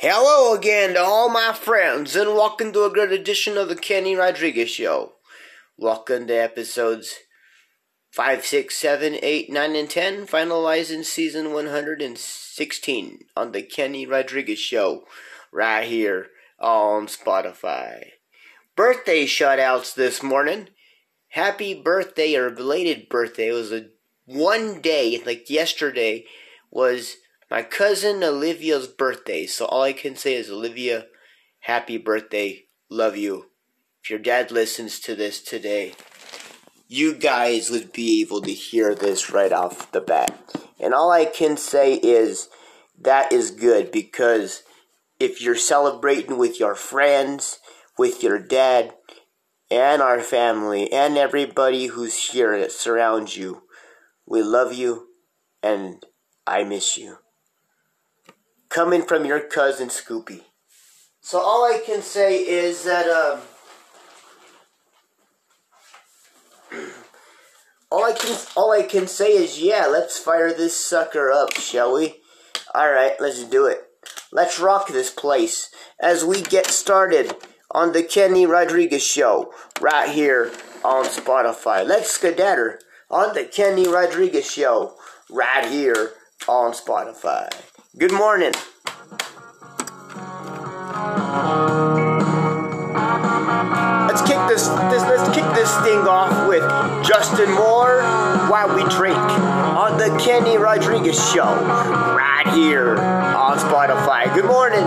Hello again to all my friends, and welcome to a great edition of the Kenny Rodriguez Show. Welcome to episodes 5, 6, 7, 8, 9, and 10, finalizing season 116 on the Kenny Rodriguez Show, right here on Spotify. Birthday shoutouts this morning. Happy birthday or belated birthday. It was a one day, like yesterday, was my cousin Olivia's birthday. So all I can say is, Olivia, happy birthday. Love you. If your dad listens to this today, you guys would be able to hear this right off the bat. And all I can say is, that is good because if you're celebrating with your friends, with your dad, and our family, and everybody who's here that surrounds you, we love you and I miss you coming from your cousin Scoopy. So all I can say is that um, all I can all I can say is yeah, let's fire this sucker up, shall we? All right, let's do it. Let's rock this place as we get started on the Kenny Rodriguez show right here on Spotify. Let's skedaddle on the Kenny Rodriguez show right here on Spotify. Good morning. Let's kick this, this let's kick this thing off with Justin Moore while we drink on the Kenny Rodriguez show right here on Spotify. Good morning.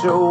show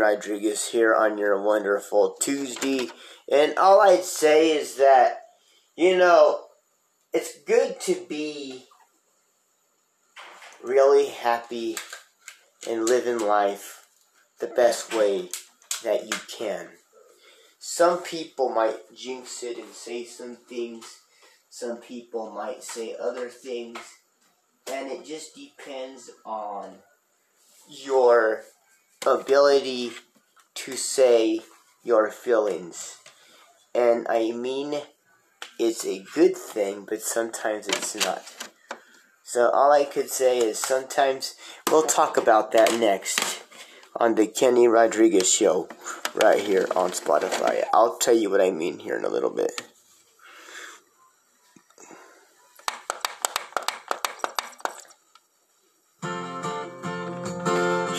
Rodriguez here on your wonderful Tuesday. And all I'd say is that, you know, it's good to be really happy and living life the best way that you can. Some people might jinx it and say some things, some people might say other things, and it just depends on your ability to say your feelings. And I mean, it's a good thing, but sometimes it's not. So all I could say is sometimes we'll talk about that next on the Kenny Rodriguez show right here on Spotify. I'll tell you what I mean here in a little bit.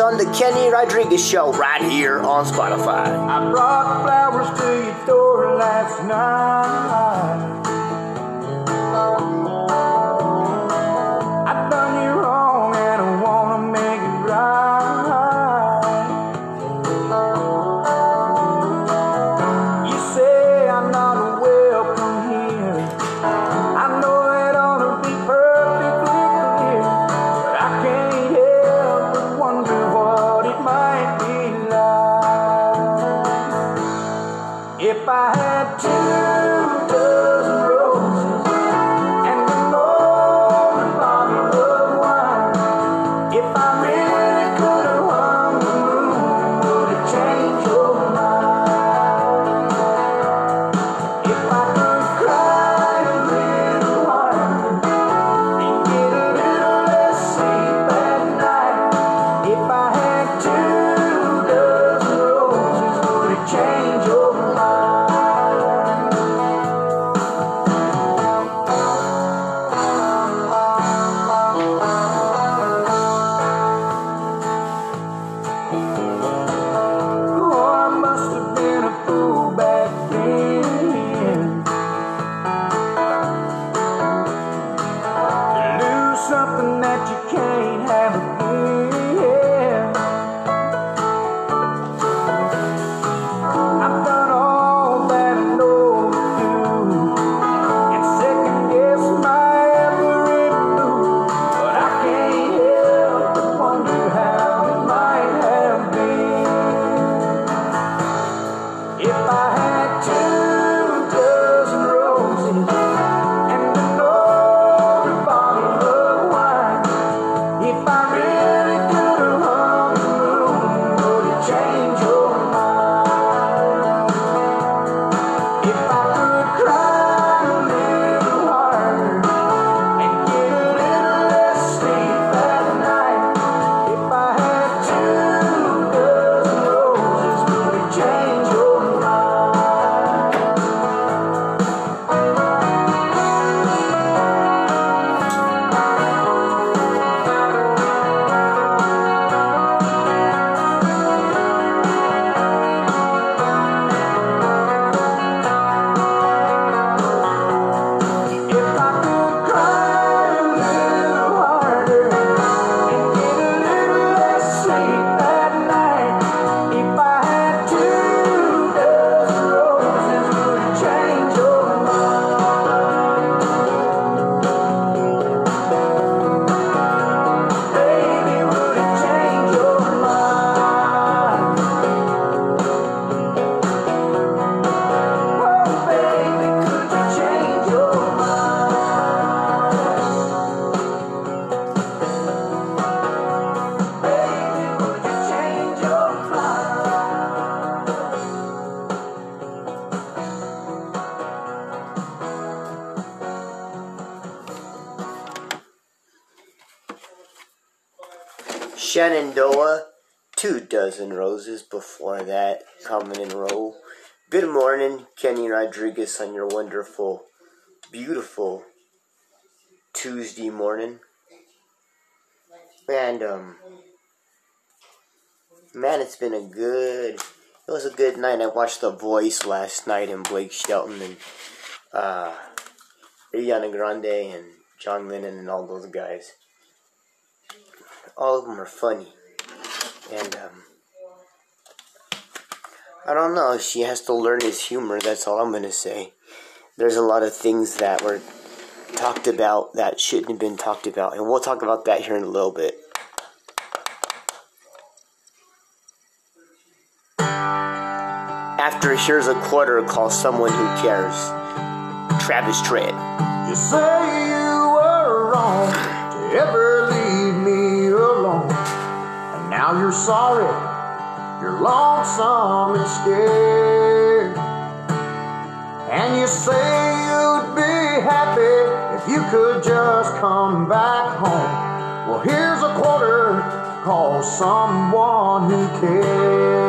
on the Kenny Rodriguez Show right here on Spotify. I brought flowers to your door last night. Before that, coming in a row. Good morning, Kenny Rodriguez, on your wonderful, beautiful Tuesday morning. And, um, man, it's been a good, it was a good night. I watched The Voice last night and Blake Shelton and, uh, Ariana Grande and John Lennon and all those guys all of them are funny. And, um, I don't know, she has to learn his humor, that's all I'm gonna say. There's a lot of things that were talked about that shouldn't have been talked about, and we'll talk about that here in a little bit. After here's a quarter, call someone who cares. Travis Tritt. You say you were wrong to ever leave me alone. And now you're sorry, you're lonesome and scared. And you say you'd be happy if you could just come back home. Well, here's a quarter, call someone who cares.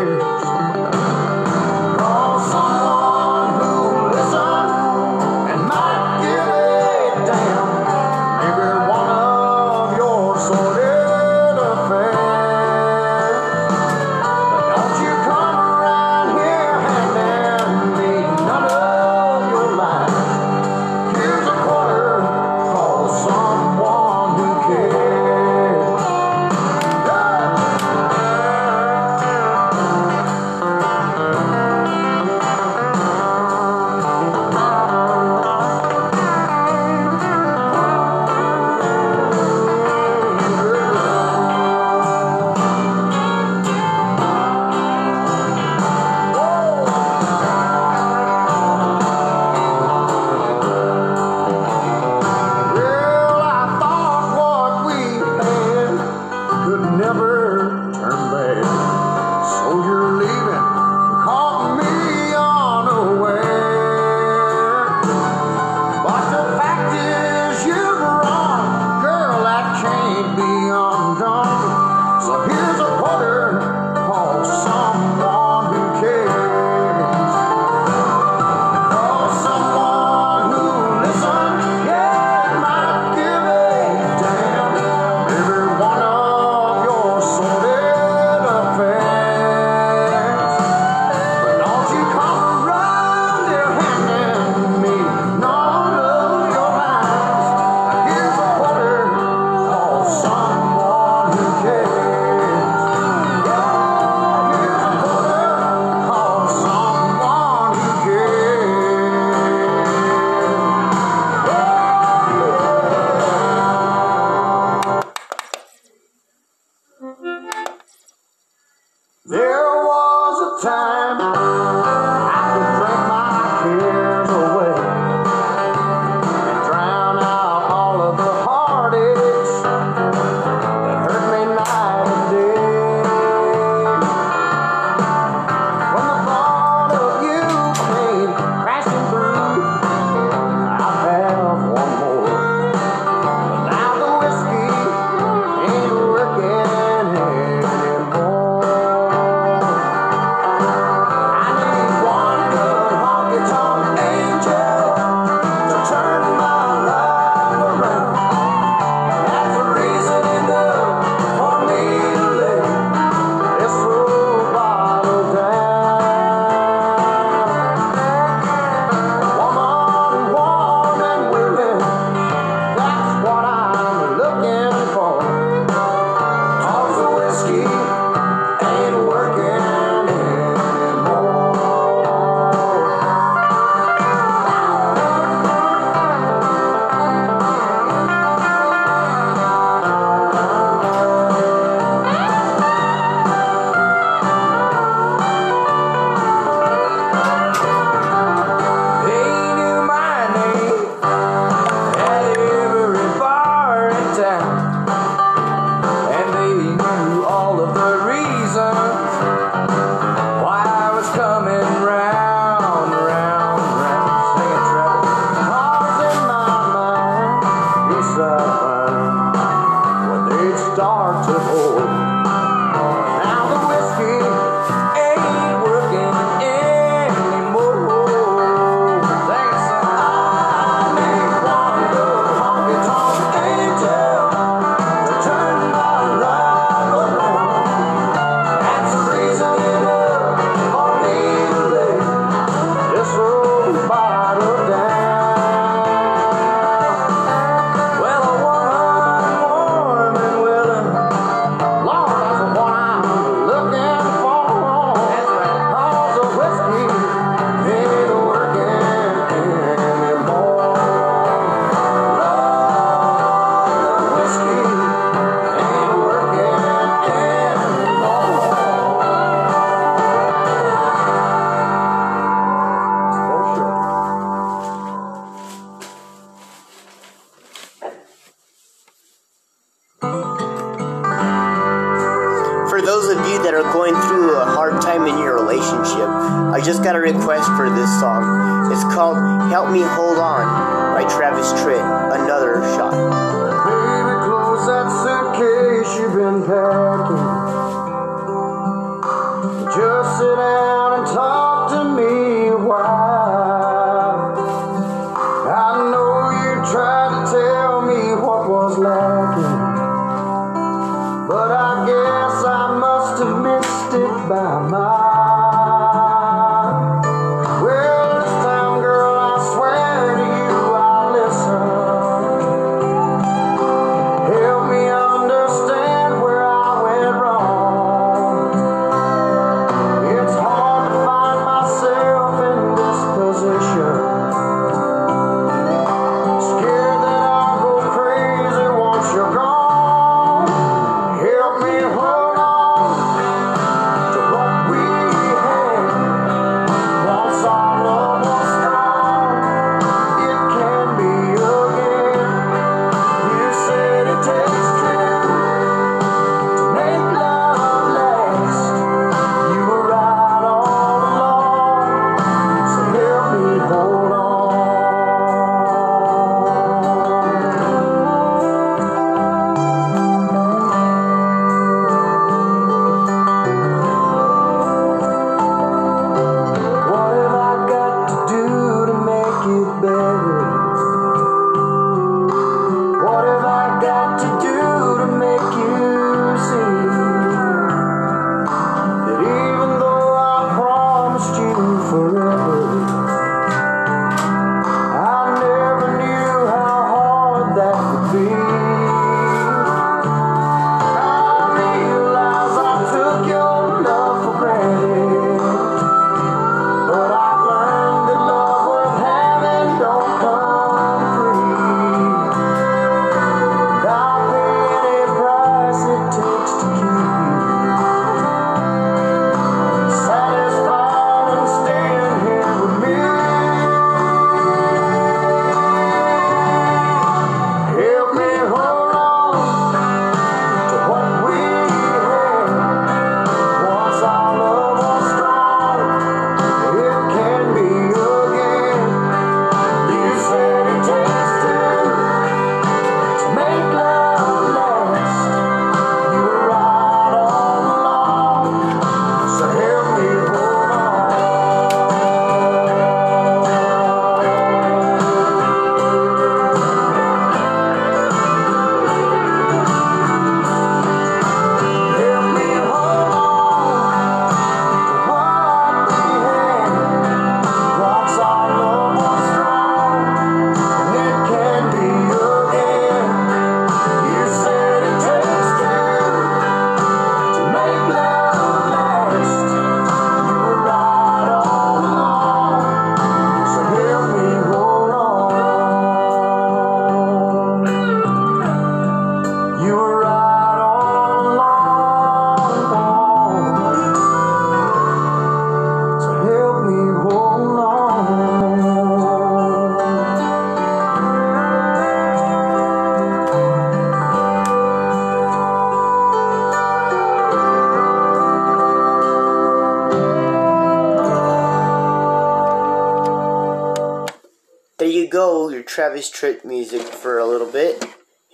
Tritt music for a little bit.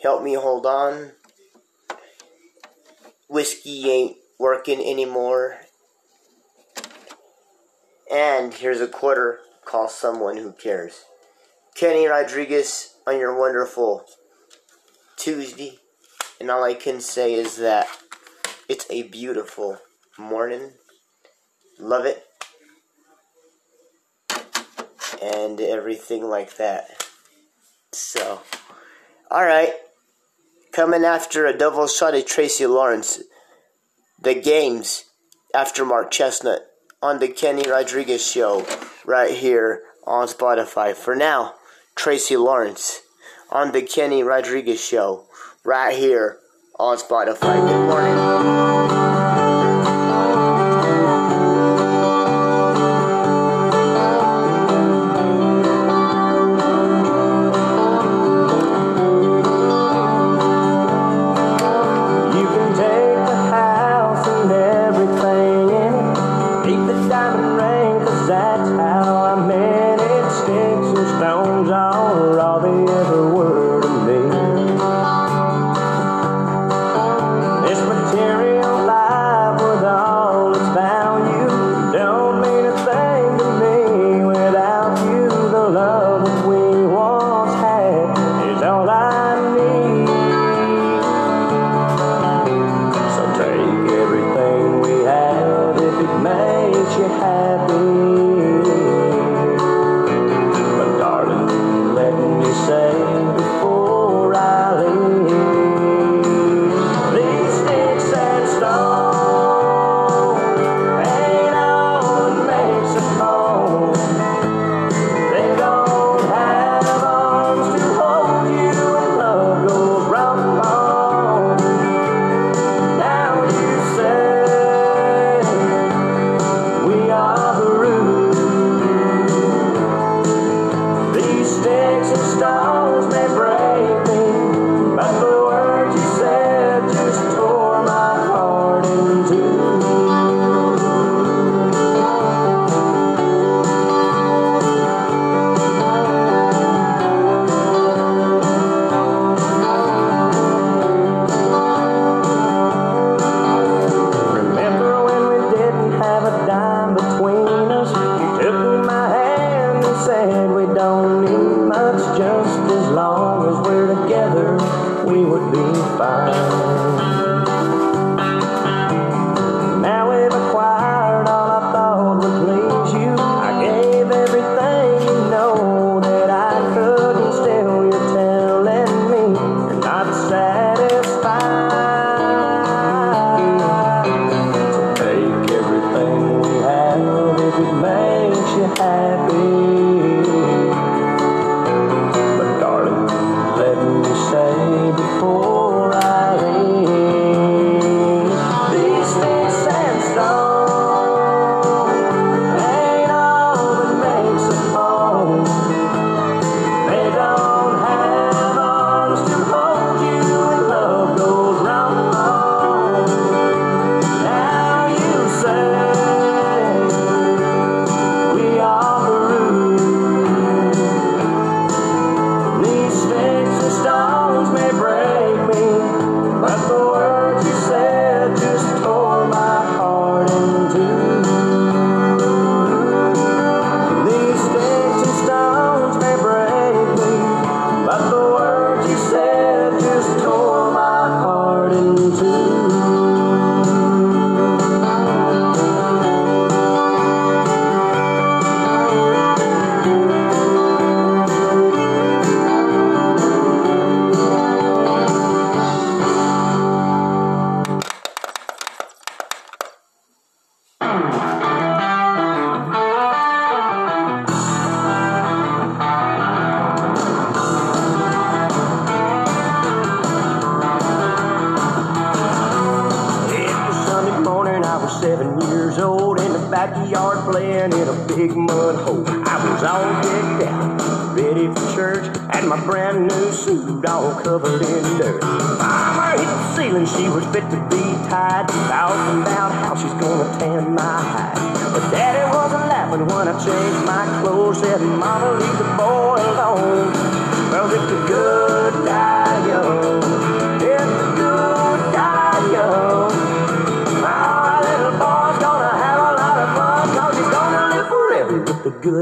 Help me hold on. Whiskey ain't working anymore. And here's a quarter. Call someone who cares. Kenny Rodriguez on your wonderful Tuesday. And all I can say is that it's a beautiful morning. Love it. And everything like that. So, all right. Coming after a double shot at Tracy Lawrence. The games after Mark Chesnutt on the Kenny Rodriguez show right here on Spotify. For now, Tracy Lawrence on the Kenny Rodriguez show right here on Spotify. Good morning. Backyard playing in a big mud hole. I was all decked out, ready for church, and my brand new suit all covered in dirt. Armor hit the ceiling, she was fit to be tied, talking about how she's gonna tan my hide. But daddy wasn't laughing when I changed my clothes, said, Mama, leave the boy alone. Well, if the good die.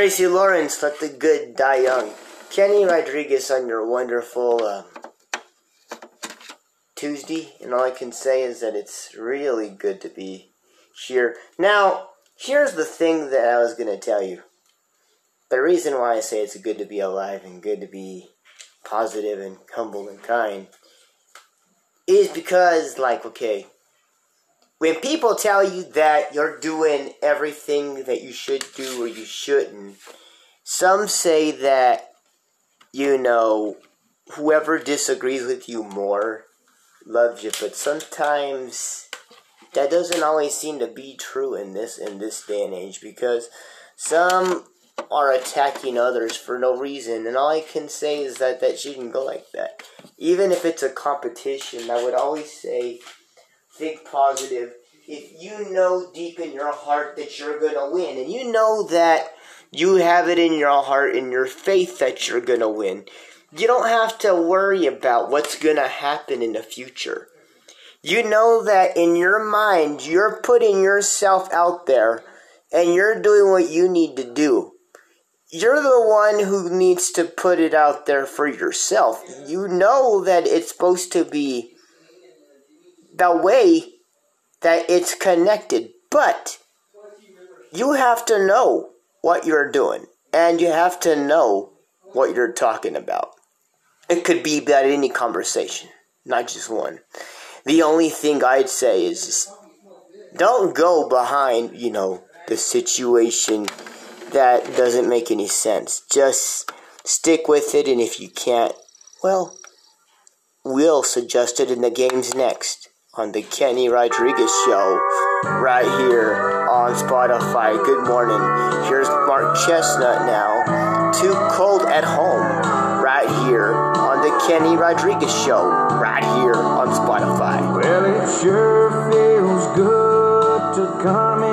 Tracy Lawrence, let the good die young. Kenny Rodriguez on your wonderful um, Tuesday, and all I can say is that it's really good to be here. Now, here's the thing that I was going to tell you. The reason why I say it's good to be alive and good to be positive and humble and kind is because, like, okay, when people tell you that you're doing everything that you should do or you shouldn't, some say that, you know, whoever disagrees with you more loves you, but sometimes that doesn't always seem to be true in this in this day and age because some are attacking others for no reason and all I can say is that that shouldn't go like that. Even if it's a competition, I would always say think positive. If you know deep in your heart that you're going to win, and you know that you have it in your heart, and your faith that you're going to win, you don't have to worry about what's going to happen in the future. You know that in your mind, you're putting yourself out there and you're doing what you need to do. You're the one who needs to put it out there for yourself. You know that it's supposed to be the way that it's connected, but you have to know what you're doing and you have to know what you're talking about. It could be about any conversation, not just one. The only thing I'd say is just don't go behind, you know, the situation that doesn't make any sense. Just stick with it, and if you can't, well, we'll suggest it in the games next on the Kenny Rodriguez Show right here on Spotify. Good morning. Here's Mark Chesnutt now. Too cold at home right here on the Kenny Rodriguez Show right here on Spotify. Well, it sure feels good to come in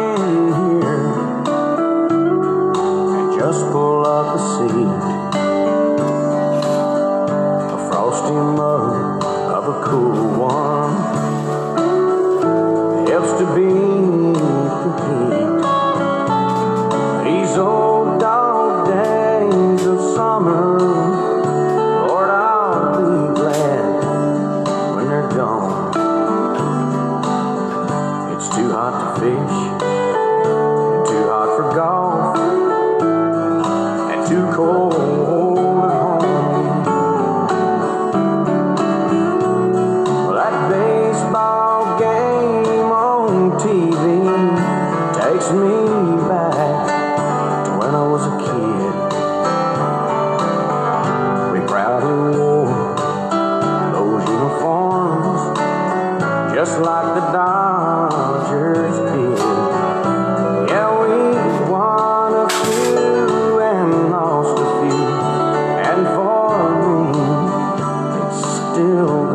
still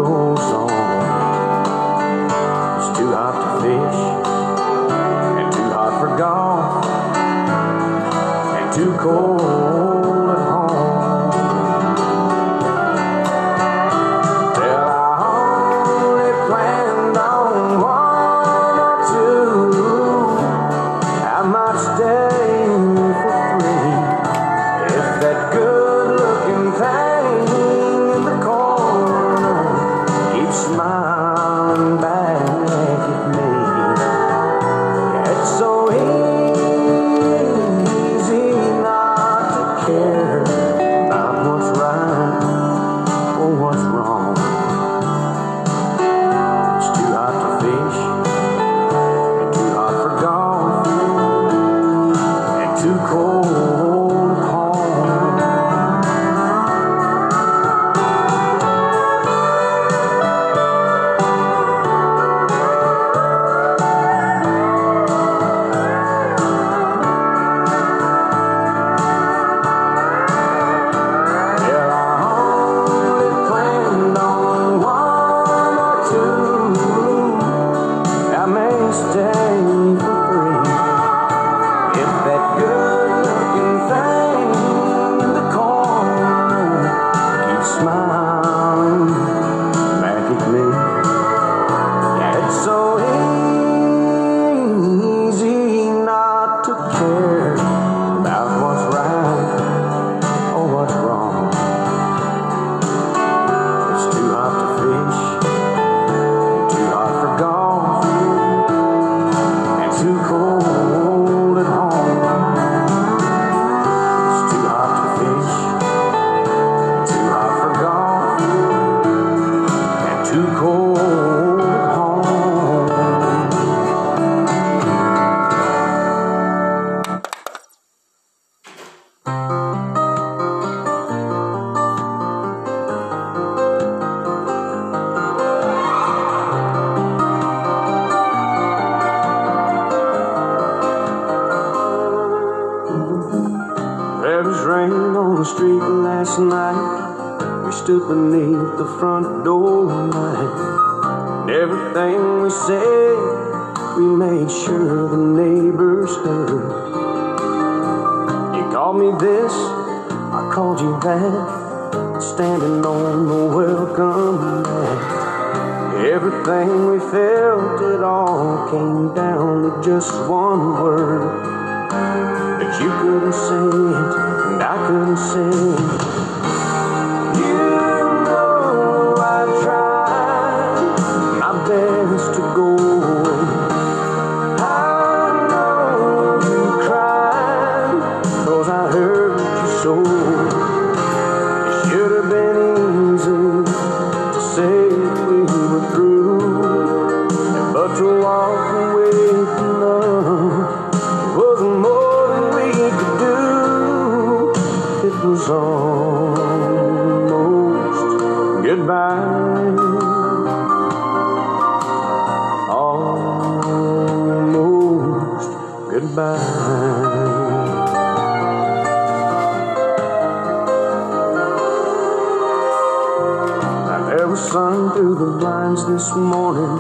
through the blinds this morning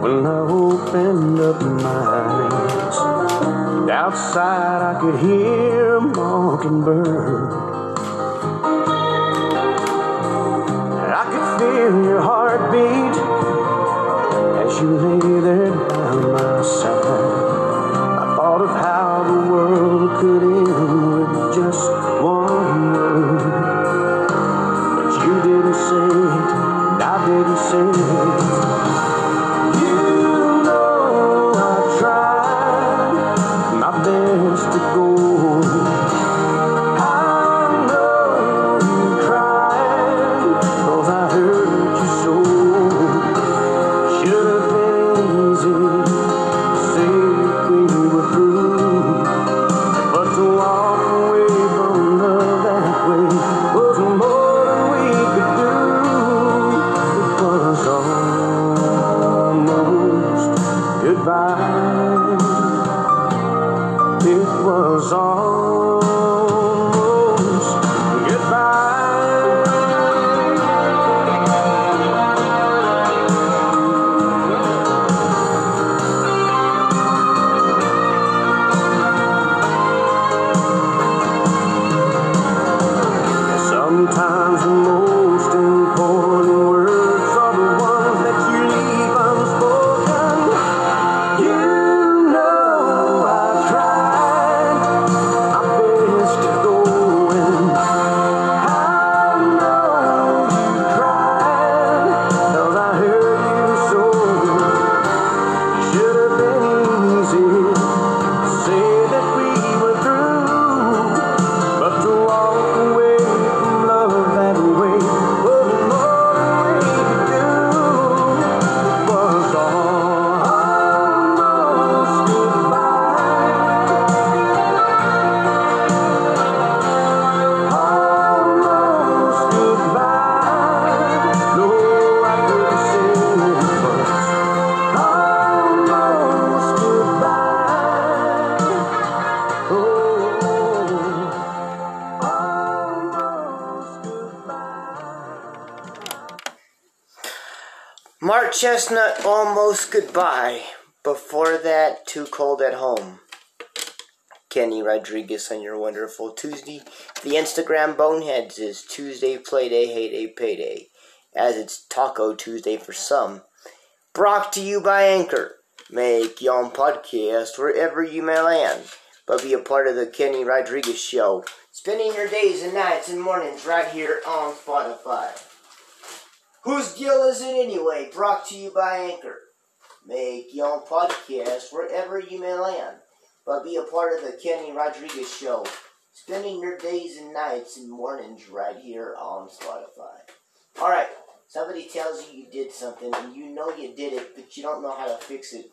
when I opened up my eyes. Outside I could hear a. Chesnutt, almost goodbye. Before that, Too Cold at Home. Kenny Rodriguez on your wonderful Tuesday. The Instagram Boneheads is Tuesday Playday, Heyday, Payday, as it's Taco Tuesday for some. Brought to you by Anchor. Make your own podcast wherever you may land, but be a part of the Kenny Rodriguez Show. Spending your days and nights and mornings right here on Spotify. Whose deal is it anyway? Brought to you by Anchor. Make your own podcast wherever you may land, but be a part of the Kenny Rodriguez Show. Spending your days and nights and mornings right here on Spotify. Alright, somebody tells you you did something and you know you did it, but you don't know how to fix it.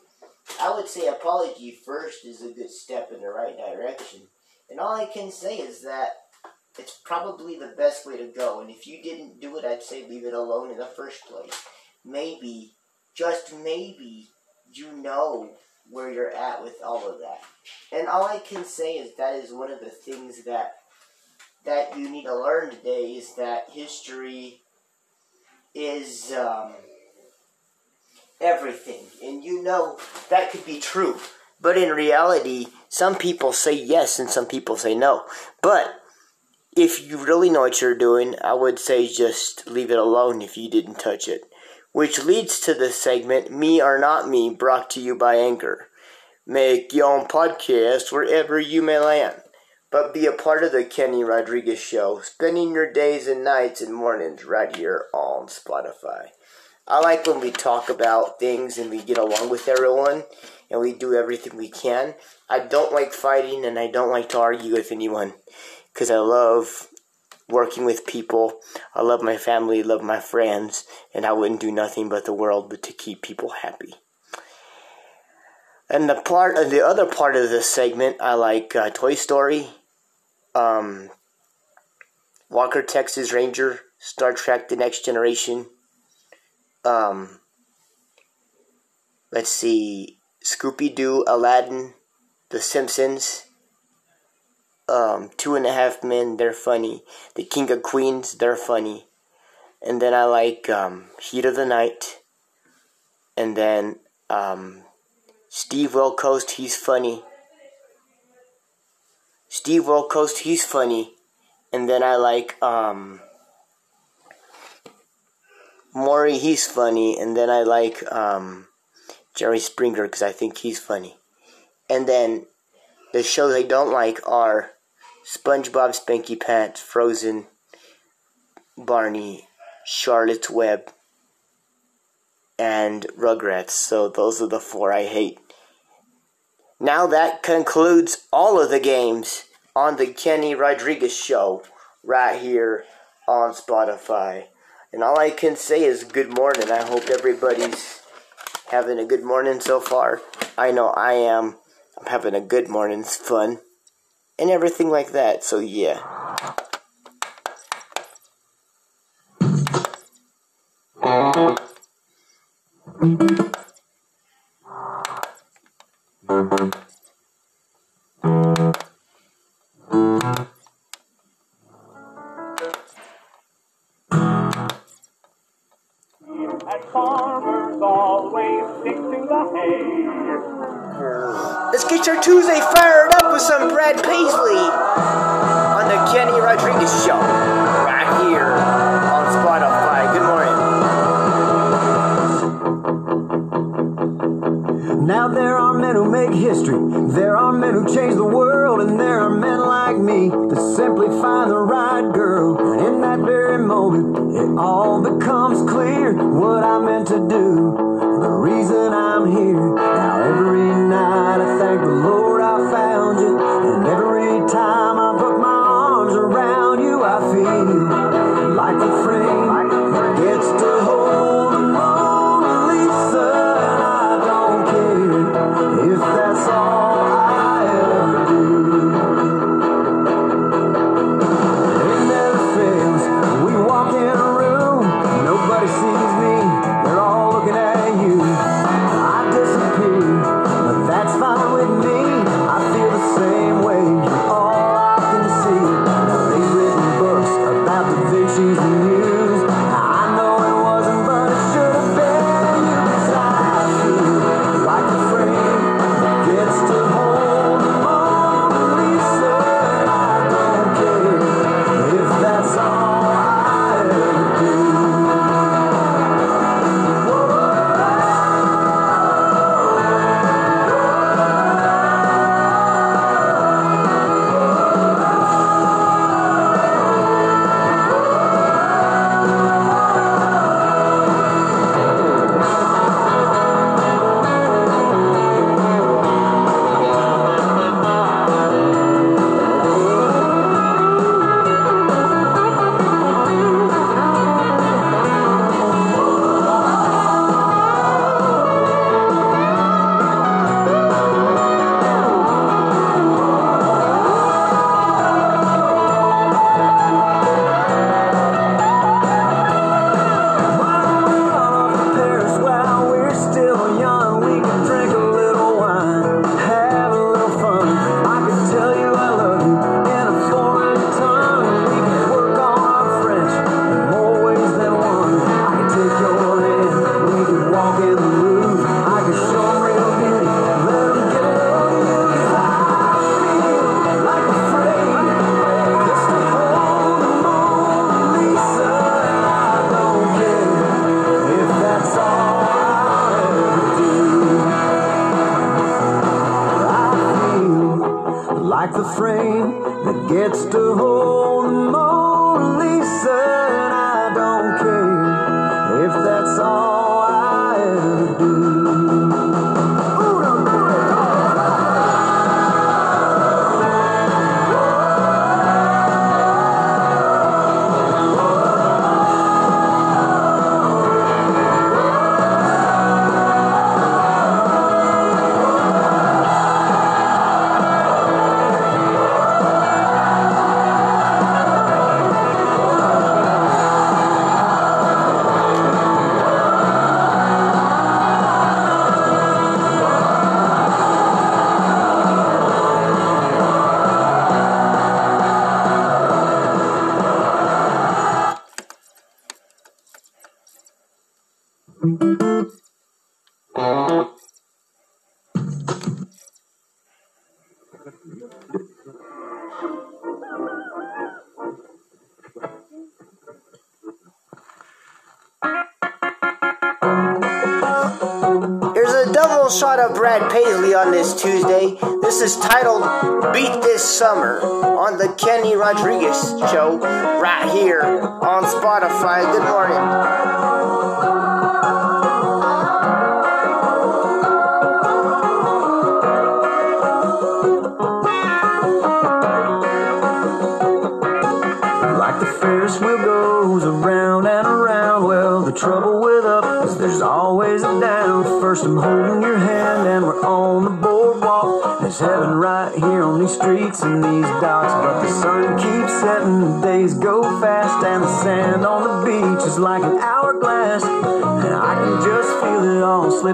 I would say apology first is a good step in the right direction. And all I can say is that it's probably the best way to go. And if you didn't do it, I'd say leave it alone in the first place. Maybe, just maybe, you know where you're at with all of that. And all I can say is that is one of the things that that you need to learn today is that history is um, everything. And you know that could be true. But in reality, some people say yes and some people say no. But if you really know what you're doing, I would say just leave it alone if you didn't touch it. Which leads to the segment Me or Not Me, brought to you by Anchor. Make your own podcast wherever you may land. But be a part of the Kenny Rodriguez Show, spending your days and nights and mornings right here on Spotify. I like when we talk about things and we get along with everyone and we do everything we can. I don't like fighting and I don't like to argue with anyone because I love working with people. I love my family, love my friends, and I wouldn't do nothing but the world but to keep people happy. And the part, of the other part of this segment, I like uh, Toy Story, um, Walker Texas Ranger, Star Trek: The Next Generation. Um, let's see, Scooby Doo, Aladdin, The Simpsons, um, Two and a Half Men, they're funny. The King of Queens, they're funny. And then I like um, Heat of the Night. And then um, Steve Wilkos, he's funny. Steve Wilkos, he's funny. And then I like um, Maury, he's funny. And then I like um, Jerry Springer because I think he's funny. And then the shows I don't like are SpongeBob Spanky Pants, Frozen, Barney, Charlotte's Web, and Rugrats. So those are the four I hate. Now that concludes all of the games on the Kenny Rodriguez show right here on Spotify. And all I can say is good morning. I hope everybody's having a good morning so far. I know I am. I'm having a good morning. It's fun. And everything like that. So yeah.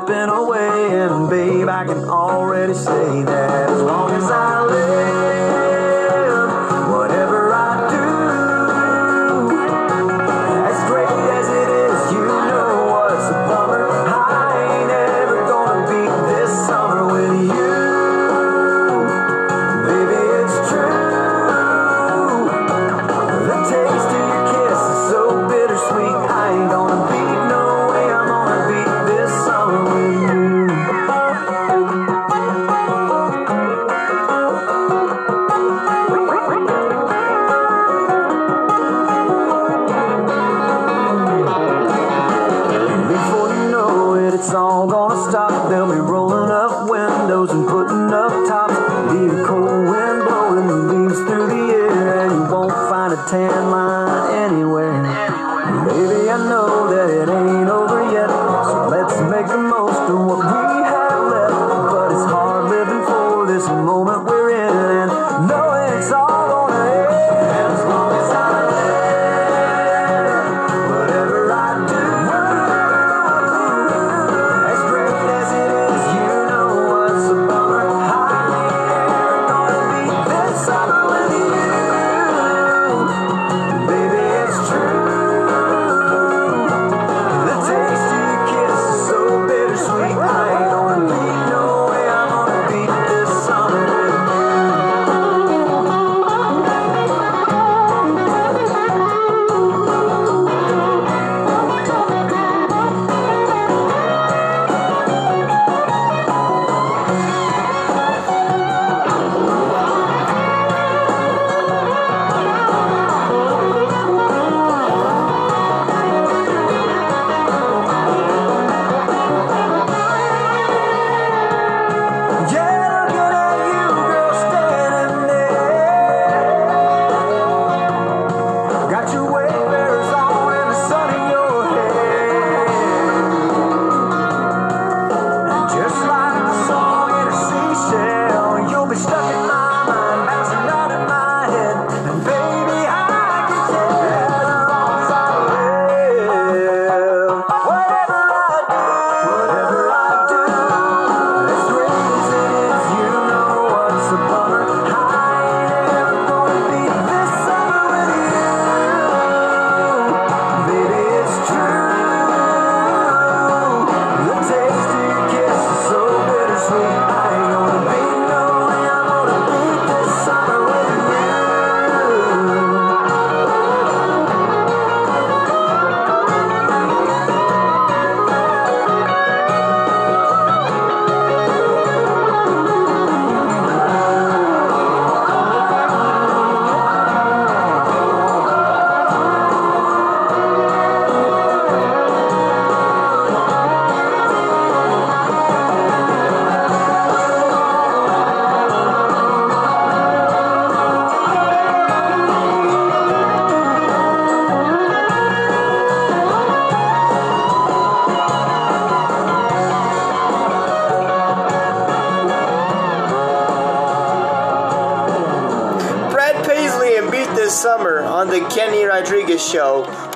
slipping away, and babe, I can already say that as long as I live.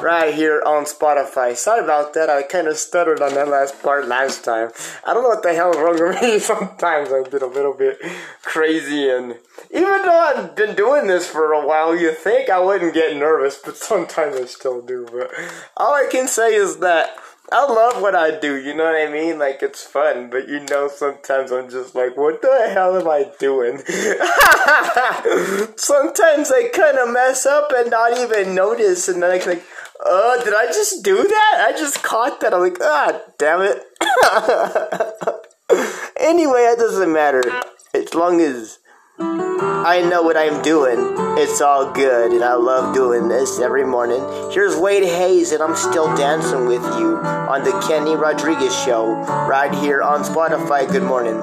Right here on Spotify. Sorry about that. I kind of stuttered on that last part last time. I don't know what the hell is wrong with me. Sometimes I've been a little bit crazy, and even though I've been doing this for a while, you think I wouldn't get nervous, but sometimes I still do. But all I can say is that. I love what I do, you know what I mean? Like, it's fun, but you know, sometimes I'm just like, what the hell am I doing? sometimes I kind of mess up and not even notice, and then I can, like, uh, did I just do that? I just caught that. I'm like, ah, damn it. anyway, it doesn't matter. As long as I know what I'm doing. It's all good, and I love doing this every morning. Here's Wade Hayes, and I'm still dancing with you on the Kenny Rodriguez Show, right here on Spotify. Good morning.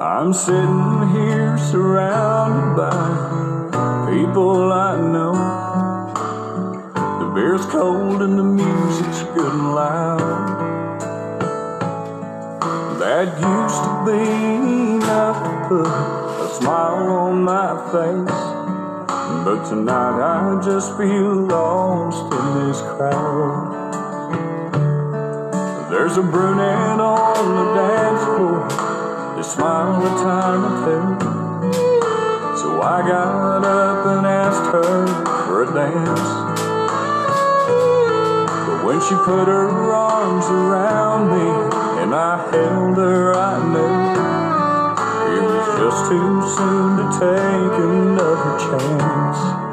I'm sitting here surrounded by people I know. Beer's cold and the music's good and loud. That used to be enough to put a smile on my face. But tonight I just feel lost in this crowd. There's a brunette on the dance floor that smiled a time or two. So I got up and asked her for a dance. When she put her arms around me and I held her, I knew it was just too soon to take another chance.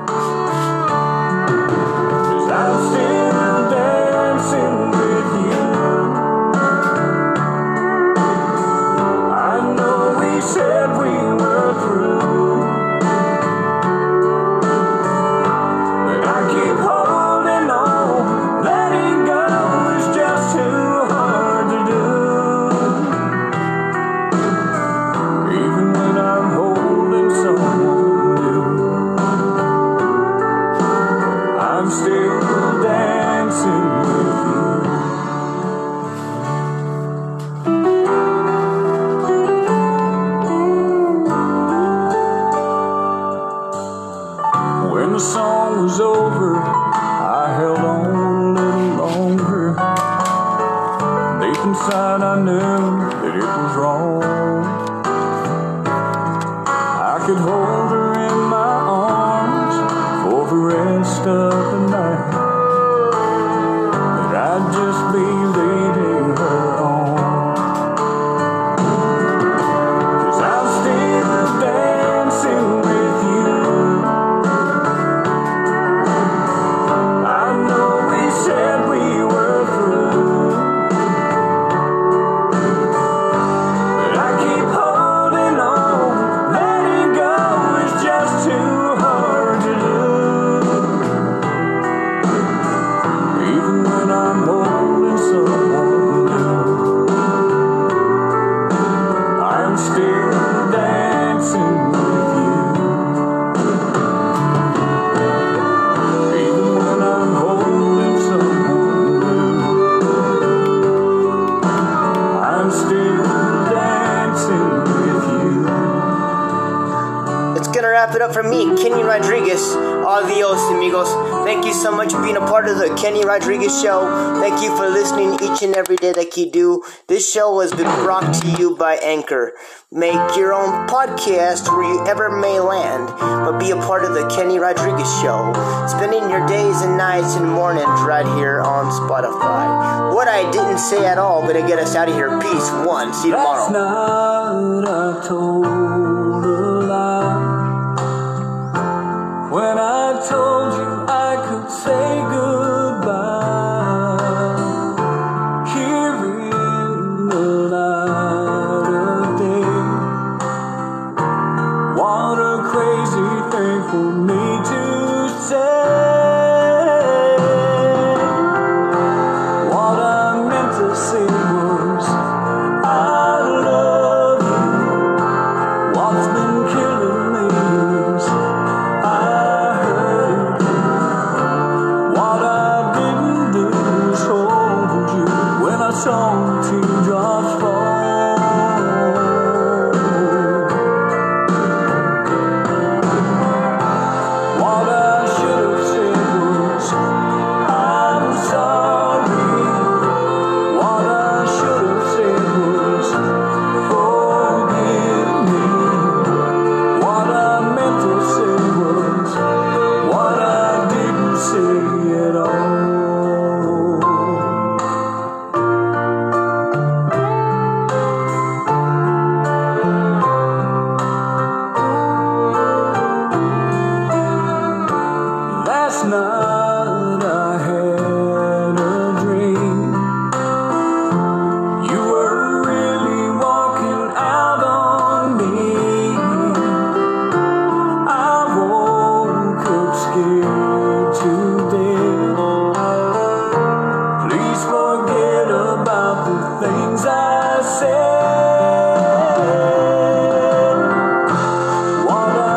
Rodriguez Show. Thank you for listening each and every day that you do. This show has been brought to you by Anchor. Make your own podcast where you ever may land, but be a part of the Kenny Rodriguez Show. Spending your days and nights and mornings right here on Spotify. What I didn't say at all, gonna get us out of here. Peace. One. See you tomorrow.